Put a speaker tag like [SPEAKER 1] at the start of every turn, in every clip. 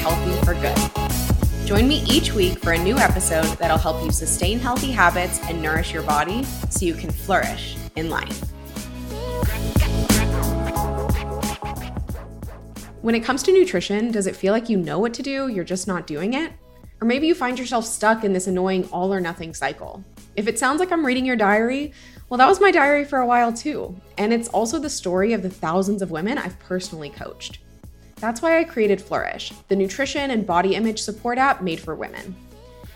[SPEAKER 1] healthy for good. Join me each week for a new episode that'll help you sustain healthy habits and nourish your body so you can flourish in life. When it comes to nutrition, does it feel like you know what to do, you're just not doing it? Or maybe you find yourself stuck in this annoying all or nothing cycle. If it sounds like I'm reading your diary, well, that was my diary for a while too. And it's also the story of the thousands of women I've personally coached. That's why I created Flourish, the nutrition and body image support app made for women.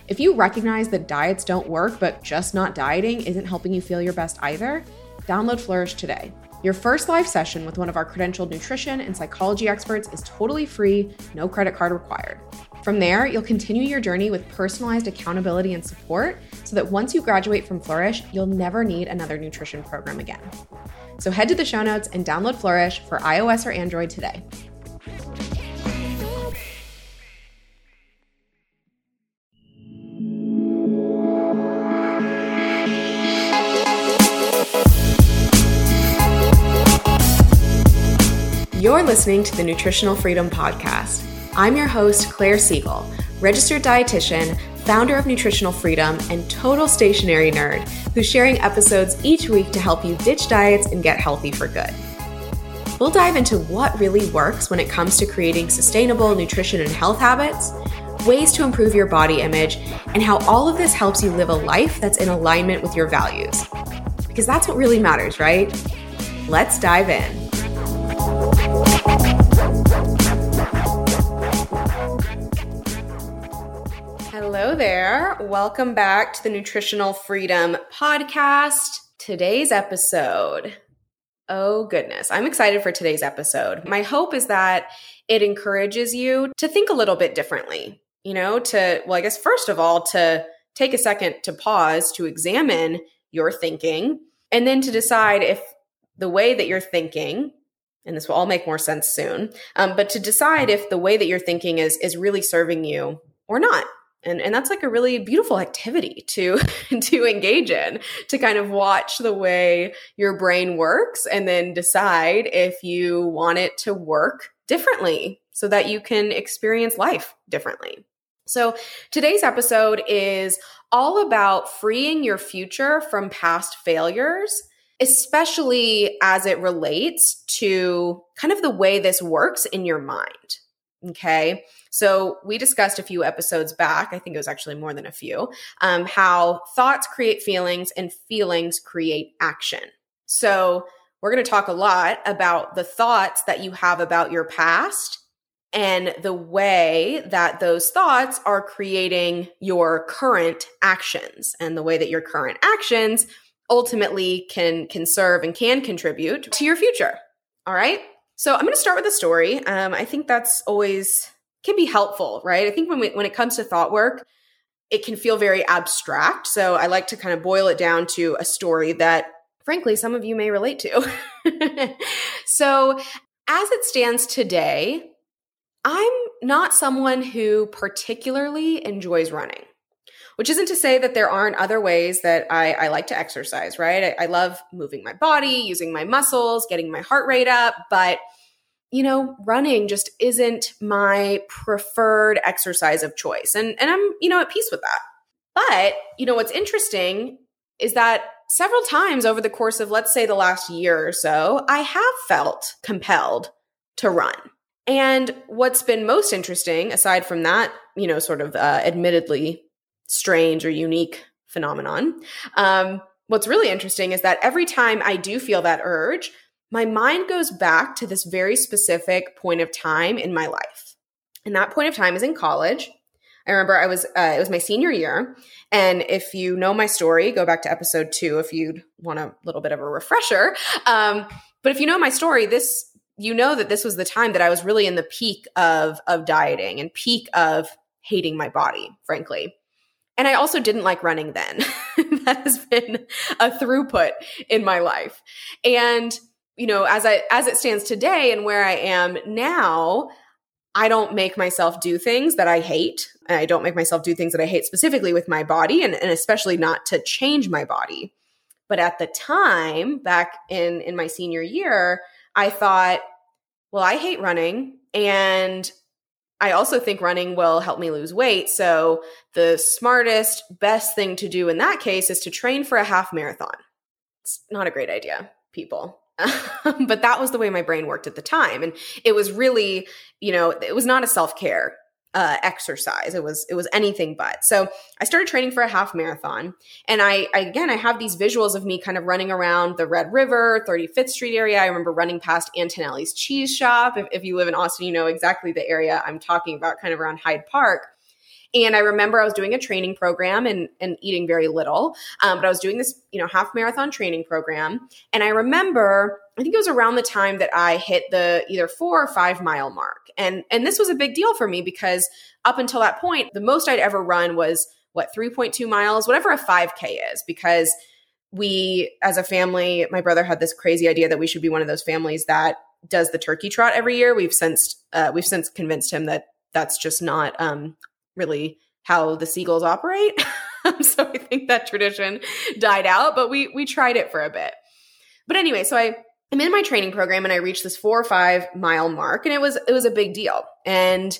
[SPEAKER 1] If you recognize that diets don't work, but just not dieting isn't helping you feel your best either, download Flourish today. Your first live session with one of our credentialed nutrition and psychology experts is totally free, no credit card required. From there, you'll continue your journey with personalized accountability and support so that once you graduate from Flourish, you'll never need another nutrition program again. So head to the show notes and download Flourish for iOS or Android today. Listening to the Nutritional Freedom Podcast. I'm your host, Claire Siegel, registered dietitian, founder of Nutritional Freedom, and total stationery nerd who's sharing episodes each week to help you ditch diets and get healthy for good. We'll dive into what really works when it comes to creating sustainable nutrition and health habits, ways to improve your body image, and how all of this helps you live a life that's in alignment with your values. Because that's what really matters, right? Let's dive in. Hello there. Welcome back to the Nutritional Freedom Podcast. Today's episode. Oh, goodness. I'm excited for today's episode. My hope is that it encourages you to think a little bit differently. You know, to, well, I guess, first of all, to take a second to pause, to examine your thinking, and then to decide if the way that you're thinking and this will all make more sense soon. Um, but to decide if the way that you're thinking is is really serving you or not. And, and that's like a really beautiful activity to to engage in to kind of watch the way your brain works and then decide if you want it to work differently so that you can experience life differently. So today's episode is all about freeing your future from past failures especially as it relates to kind of the way this works in your mind. Okay. So we discussed a few episodes back, I think it was actually more than a few, um, how thoughts create feelings and feelings create action. So we're going to talk a lot about the thoughts that you have about your past and the way that those thoughts are creating your current actions and the way that your current actions ultimately can can serve and can contribute to your future. All right. So I'm going to start with a story. Um, I think that's always can be helpful, right? I think when we, when it comes to thought work, it can feel very abstract. So I like to kind of boil it down to a story that, frankly, some of you may relate to. so as it stands today, I'm not someone who particularly enjoys running which isn't to say that there aren't other ways that I, I like to exercise, right? I, I love moving my body, using my muscles, getting my heart rate up, but you know, running just isn't my preferred exercise of choice. And and I'm, you know, at peace with that. But, you know, what's interesting is that several times over the course of let's say the last year or so, I have felt compelled to run. And what's been most interesting aside from that, you know, sort of uh, admittedly strange or unique phenomenon. Um, what's really interesting is that every time I do feel that urge, my mind goes back to this very specific point of time in my life. And that point of time is in college. I remember I was uh, it was my senior year, and if you know my story, go back to episode two if you'd want a little bit of a refresher. Um, but if you know my story, this you know that this was the time that I was really in the peak of of dieting and peak of hating my body, frankly. And I also didn't like running then. that has been a throughput in my life. And, you know, as I as it stands today and where I am now, I don't make myself do things that I hate. And I don't make myself do things that I hate specifically with my body and, and especially not to change my body. But at the time, back in in my senior year, I thought, well, I hate running and I also think running will help me lose weight. So the smartest, best thing to do in that case is to train for a half marathon. It's not a great idea, people. but that was the way my brain worked at the time. And it was really, you know, it was not a self care uh, exercise. It was it was anything but. So I started training for a half marathon, and I, I, again I have these visuals of me kind of running around the Red River, 35th Street area. I remember running past Antonelli's Cheese Shop. If, if you live in Austin, you know exactly the area I'm talking about, kind of around Hyde Park. And I remember I was doing a training program and, and eating very little, um, but I was doing this, you know, half marathon training program. And I remember, I think it was around the time that I hit the either four or five mile mark. And, and this was a big deal for me because up until that point, the most I'd ever run was what, 3.2 miles, whatever a 5K is, because we, as a family, my brother had this crazy idea that we should be one of those families that does the turkey trot every year. We've since, uh, we've since convinced him that that's just not um, really how the Siegels operate. so I think that tradition died out, but we we tried it for a bit. But anyway, so I I'm in my training program and I reached this four or five mile mark, and it was it was a big deal. And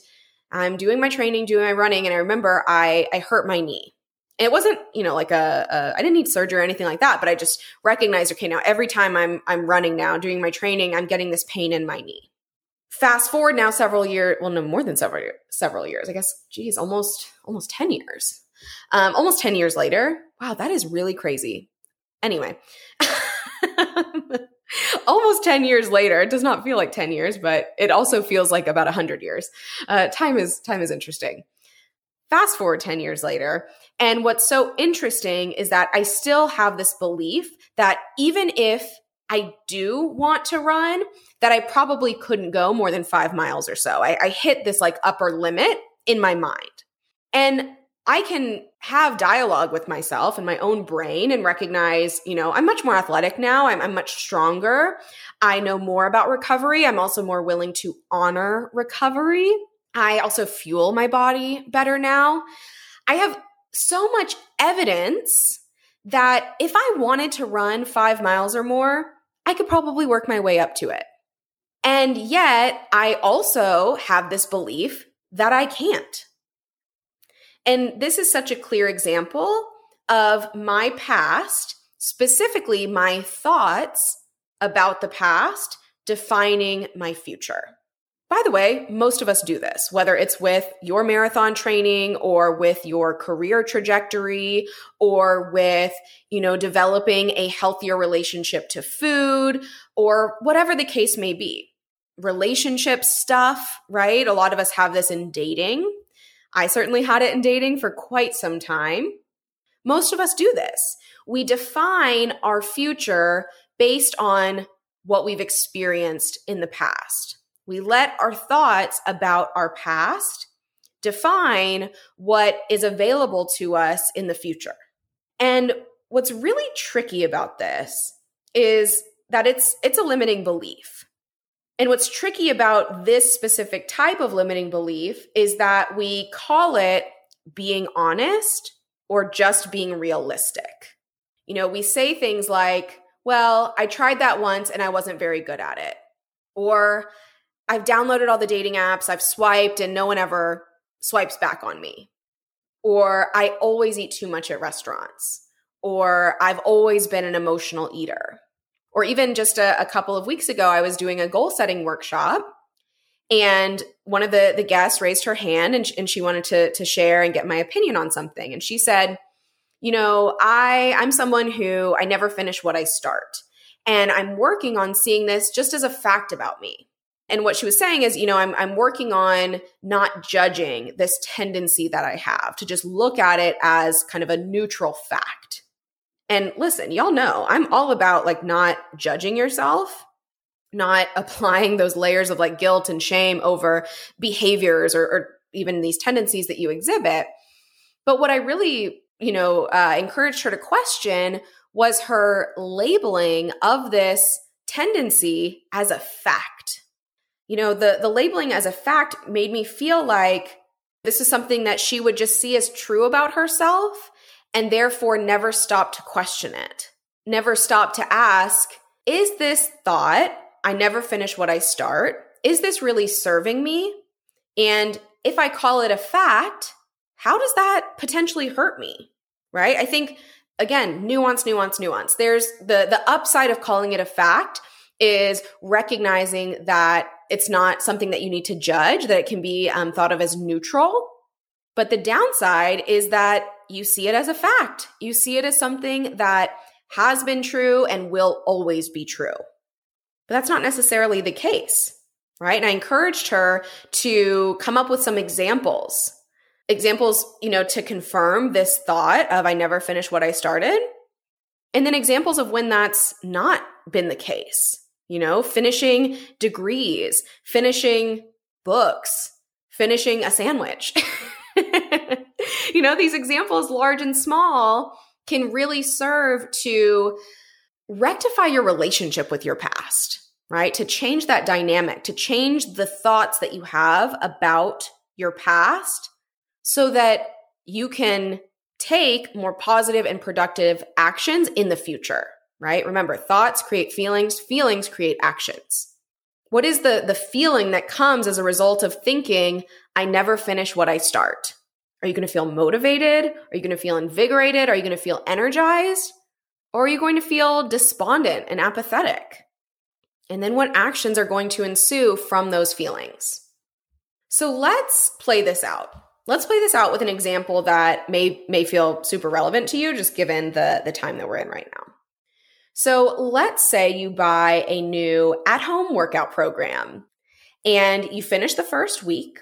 [SPEAKER 1] I'm doing my training, doing my running, and I remember I I hurt my knee. It wasn't, you know, like a, a I didn't need surgery or anything like that, but I just recognized, okay, now every time I'm I'm running now, doing my training, I'm getting this pain in my knee fast forward now several years well no more than several several years i guess geez almost almost 10 years. Um, almost 10 years later. Wow that is really crazy. Anyway almost 10 years later it does not feel like 10 years but it also feels like about 100 years. Uh, time is time is interesting. Fast forward 10 years later and what's so interesting is that i still have this belief that even if I do want to run that I probably couldn't go more than five miles or so. I, I hit this like upper limit in my mind. And I can have dialogue with myself and my own brain and recognize, you know, I'm much more athletic now. I'm, I'm, much stronger. I know more about recovery. I'm also more willing to honor recovery. I also fuel my body better now. I have so much evidence that if I wanted to run five miles or more, I could probably work my way up to it. And yet, I also have this belief that I can't. And this is such a clear example of my past, specifically my thoughts about the past defining my future. By the way, most of us do this, whether it's with your marathon training or with your career trajectory or with, you know, developing a healthier relationship to food or whatever the case may be. Relationship stuff, right? A lot of us have this in dating. I certainly had it in dating for quite some time. Most of us do this. We define our future based on what we've experienced in the past. We let our thoughts about our past define what is available to us in the future. And what's really tricky about this is that it's it's a limiting belief. And what's tricky about this specific type of limiting belief is that we call it being honest or just being realistic. You know, we say things like, well, I tried that once and I wasn't very good at it. Or I've downloaded all the dating apps, I've swiped, and no one ever swipes back on me. Or I always eat too much at restaurants. Or I've always been an emotional eater. Or even just a, a couple of weeks ago, I was doing a goal setting workshop and one of the, the guests raised her hand and, sh- and she wanted to, to share and get my opinion on something. And she said, you know, I, I'm someone who I never finish what I start. And I'm working on seeing this just as a fact about me. And what she was saying is, you know, I'm, I'm working on not judging this tendency that I have to just look at it as kind of a neutral fact. And listen, y'all know I'm all about like not judging yourself, not applying those layers of like guilt and shame over behaviors or, or even these tendencies that you exhibit. But what I really, you know, uh, encouraged her to question was her labeling of this tendency as a fact you know, the the labeling as a fact made me feel like this is something that she would just see as true about herself and therefore never stop to question it. Never stop to ask, is this thought, I never finish what I start, is this really serving me? And if I call it a fact, how does that potentially hurt me? Right? I think again, nuance, nuance, nuance. There's the the upside of calling it a fact is recognizing that it's not something that you need to judge, that it can be um, thought of as neutral. But the downside is that you see it as a fact. You see it as something that has been true and will always be true. But that's not necessarily the case, right? And I encouraged her to come up with some examples. Examples, you know, to confirm this thought of I never finish what I started. And then examples of when that's not been the case you know, finishing degrees, finishing books, finishing a sandwich. you know, these examples, large and small, can really serve to rectify your relationship with your past, right? To change that dynamic, to change the thoughts that you have about your past so that you can take more positive and productive actions in the future right? Remember, thoughts create feelings, feelings create actions. What is the, the feeling that comes as a result of thinking, I never finish what I start? Are you going to feel motivated? Are you going to feel invigorated? Are you going to feel energized? Or are you going to feel despondent and apathetic? And then what actions are going to ensue from those feelings? So let's play this out. Let's play this out with an example that may may feel super relevant to you just given the the time that we're in right now. So let's say you buy a new at home workout program and you finish the first week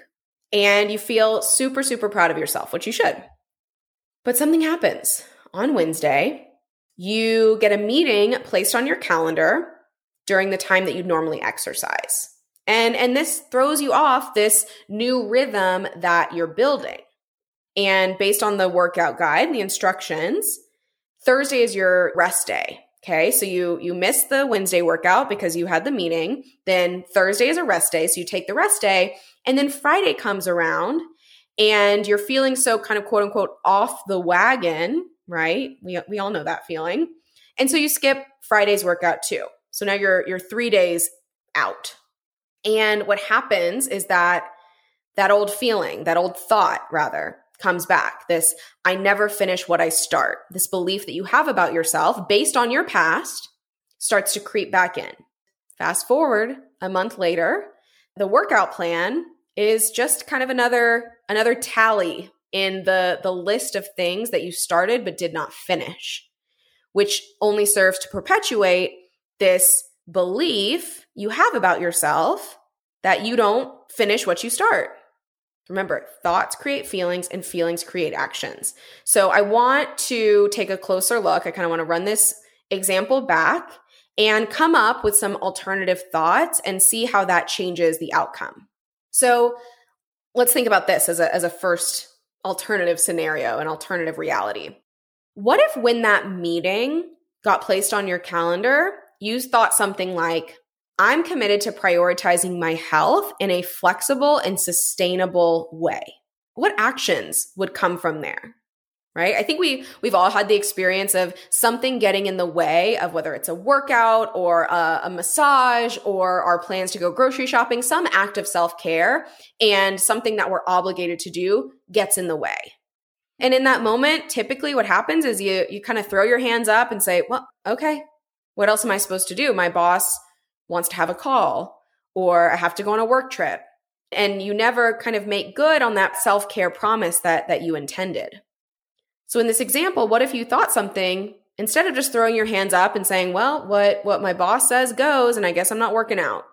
[SPEAKER 1] and you feel super, super proud of yourself, which you should. But something happens on Wednesday. You get a meeting placed on your calendar during the time that you normally exercise. And, and this throws you off this new rhythm that you're building. And based on the workout guide and the instructions, Thursday is your rest day. Okay, so you you miss the Wednesday workout because you had the meeting. Then Thursday is a rest day, so you take the rest day, and then Friday comes around and you're feeling so kind of quote unquote off the wagon, right? We we all know that feeling. And so you skip Friday's workout too. So now you're you're 3 days out. And what happens is that that old feeling, that old thought rather, comes back. This, I never finish what I start. This belief that you have about yourself based on your past starts to creep back in. Fast forward a month later, the workout plan is just kind of another another tally in the the list of things that you started but did not finish which only serves to perpetuate this belief you have about yourself that you don't finish what you start Remember, thoughts create feelings and feelings create actions. So I want to take a closer look. I kind of want to run this example back and come up with some alternative thoughts and see how that changes the outcome. So let's think about this as a, as a first alternative scenario, an alternative reality. What if when that meeting got placed on your calendar, you thought something like, I'm committed to prioritizing my health in a flexible and sustainable way. What actions would come from there? Right? I think we we've all had the experience of something getting in the way of whether it's a workout or a, a massage or our plans to go grocery shopping, some act of self-care and something that we're obligated to do gets in the way. And in that moment, typically what happens is you you kind of throw your hands up and say, "Well, okay. What else am I supposed to do? My boss wants to have a call or I have to go on a work trip. And you never kind of make good on that self care promise that, that you intended. So in this example, what if you thought something instead of just throwing your hands up and saying, well, what, what my boss says goes, and I guess I'm not working out?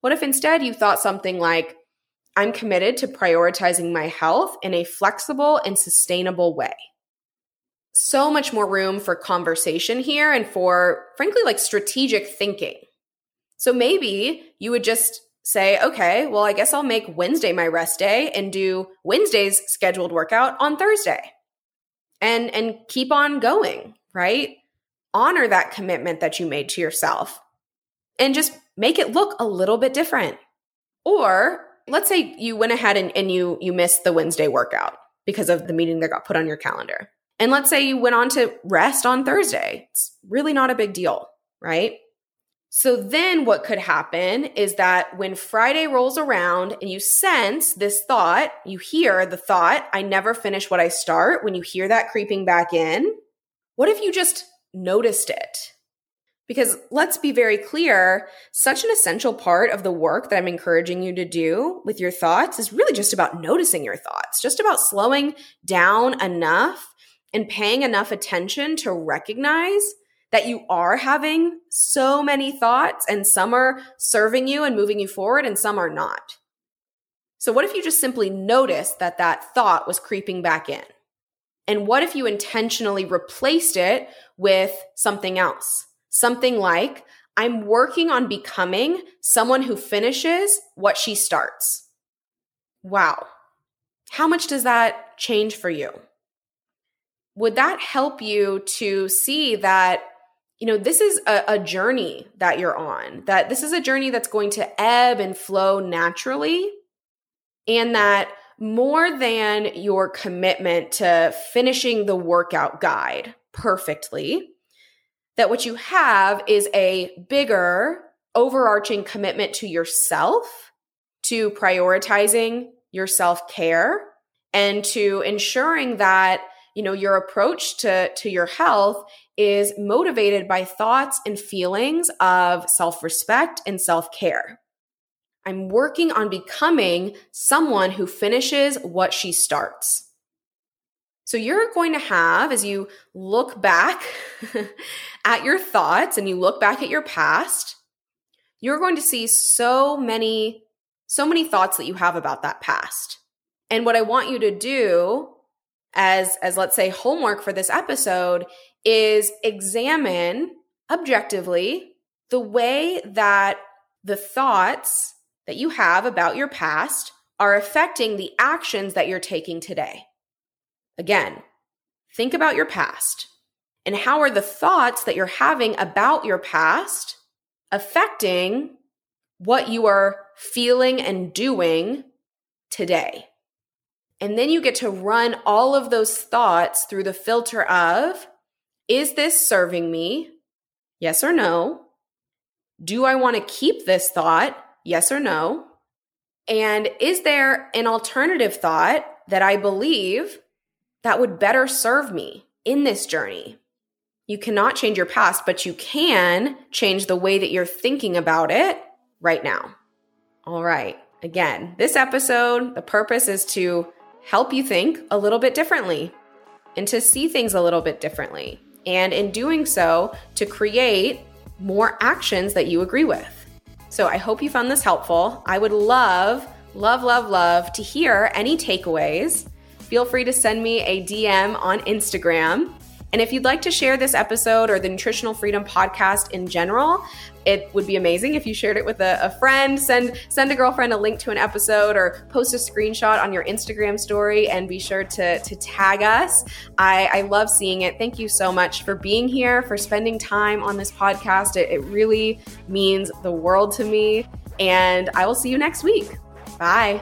[SPEAKER 1] What if instead you thought something like, I'm committed to prioritizing my health in a flexible and sustainable way? So much more room for conversation here and for, frankly, like strategic thinking. So maybe you would just say, okay, well, I guess I'll make Wednesday my rest day and do Wednesday's scheduled workout on Thursday. And and keep on going, right? Honor that commitment that you made to yourself and just make it look a little bit different. Or let's say you went ahead and, and you you missed the Wednesday workout because of the meeting that got put on your calendar. And let's say you went on to rest on Thursday. It's really not a big deal, right? So then what could happen is that when Friday rolls around and you sense this thought, you hear the thought, I never finish what I start. When you hear that creeping back in, what if you just noticed it? Because let's be very clear, such an essential part of the work that I'm encouraging you to do with your thoughts is really just about noticing your thoughts, just about slowing down enough and paying enough attention to recognize that you are having so many thoughts and some are serving you and moving you forward and some are not. So, what if you just simply noticed that that thought was creeping back in? And what if you intentionally replaced it with something else? Something like, I'm working on becoming someone who finishes what she starts. Wow. How much does that change for you? Would that help you to see that you know, this is a, a, journey that you're on, that this is a journey that's going to ebb and flow naturally, and that more than your commitment to finishing the workout guide perfectly, that what you have is a bigger, overarching commitment to yourself, to prioritizing your self care, and to ensuring that you know your approach to to your health is motivated by thoughts and feelings of self-respect and self-care. I'm working on becoming someone who finishes what she starts. So you're going to have as you look back at your thoughts and you look back at your past you're going to see so many so many thoughts that you have about that past. And what i want you to do as as let's say homework for this episode is examine objectively the way that the thoughts that you have about your past are affecting the actions that you're taking today. Again, think about your past and how are the thoughts that you're having about your past affecting what you are feeling and doing today. And then you get to run all of those thoughts through the filter of is this serving me? Yes or no? Do I want to keep this thought? Yes or no? And is there an alternative thought that I believe that would better serve me in this journey? You cannot change your past, but you can change the way that you're thinking about it right now. All right. Again, this episode, the purpose is to help you think a little bit differently and to see things a little bit differently. And in doing so, to create more actions that you agree with. So I hope you found this helpful. I would love, love, love, love to hear any takeaways. Feel free to send me a DM on Instagram and if you'd like to share this episode or the Nutritional Freedom podcast in general, it would be amazing if you shared it with a, a, friend. Send send a girlfriend a link to an episode or post a screenshot on your Instagram story and be sure to, to tag us. I, I love seeing it. Thank you so much for being here, for spending time on this podcast. It, it really means the world to me. And I will see you next week. Bye.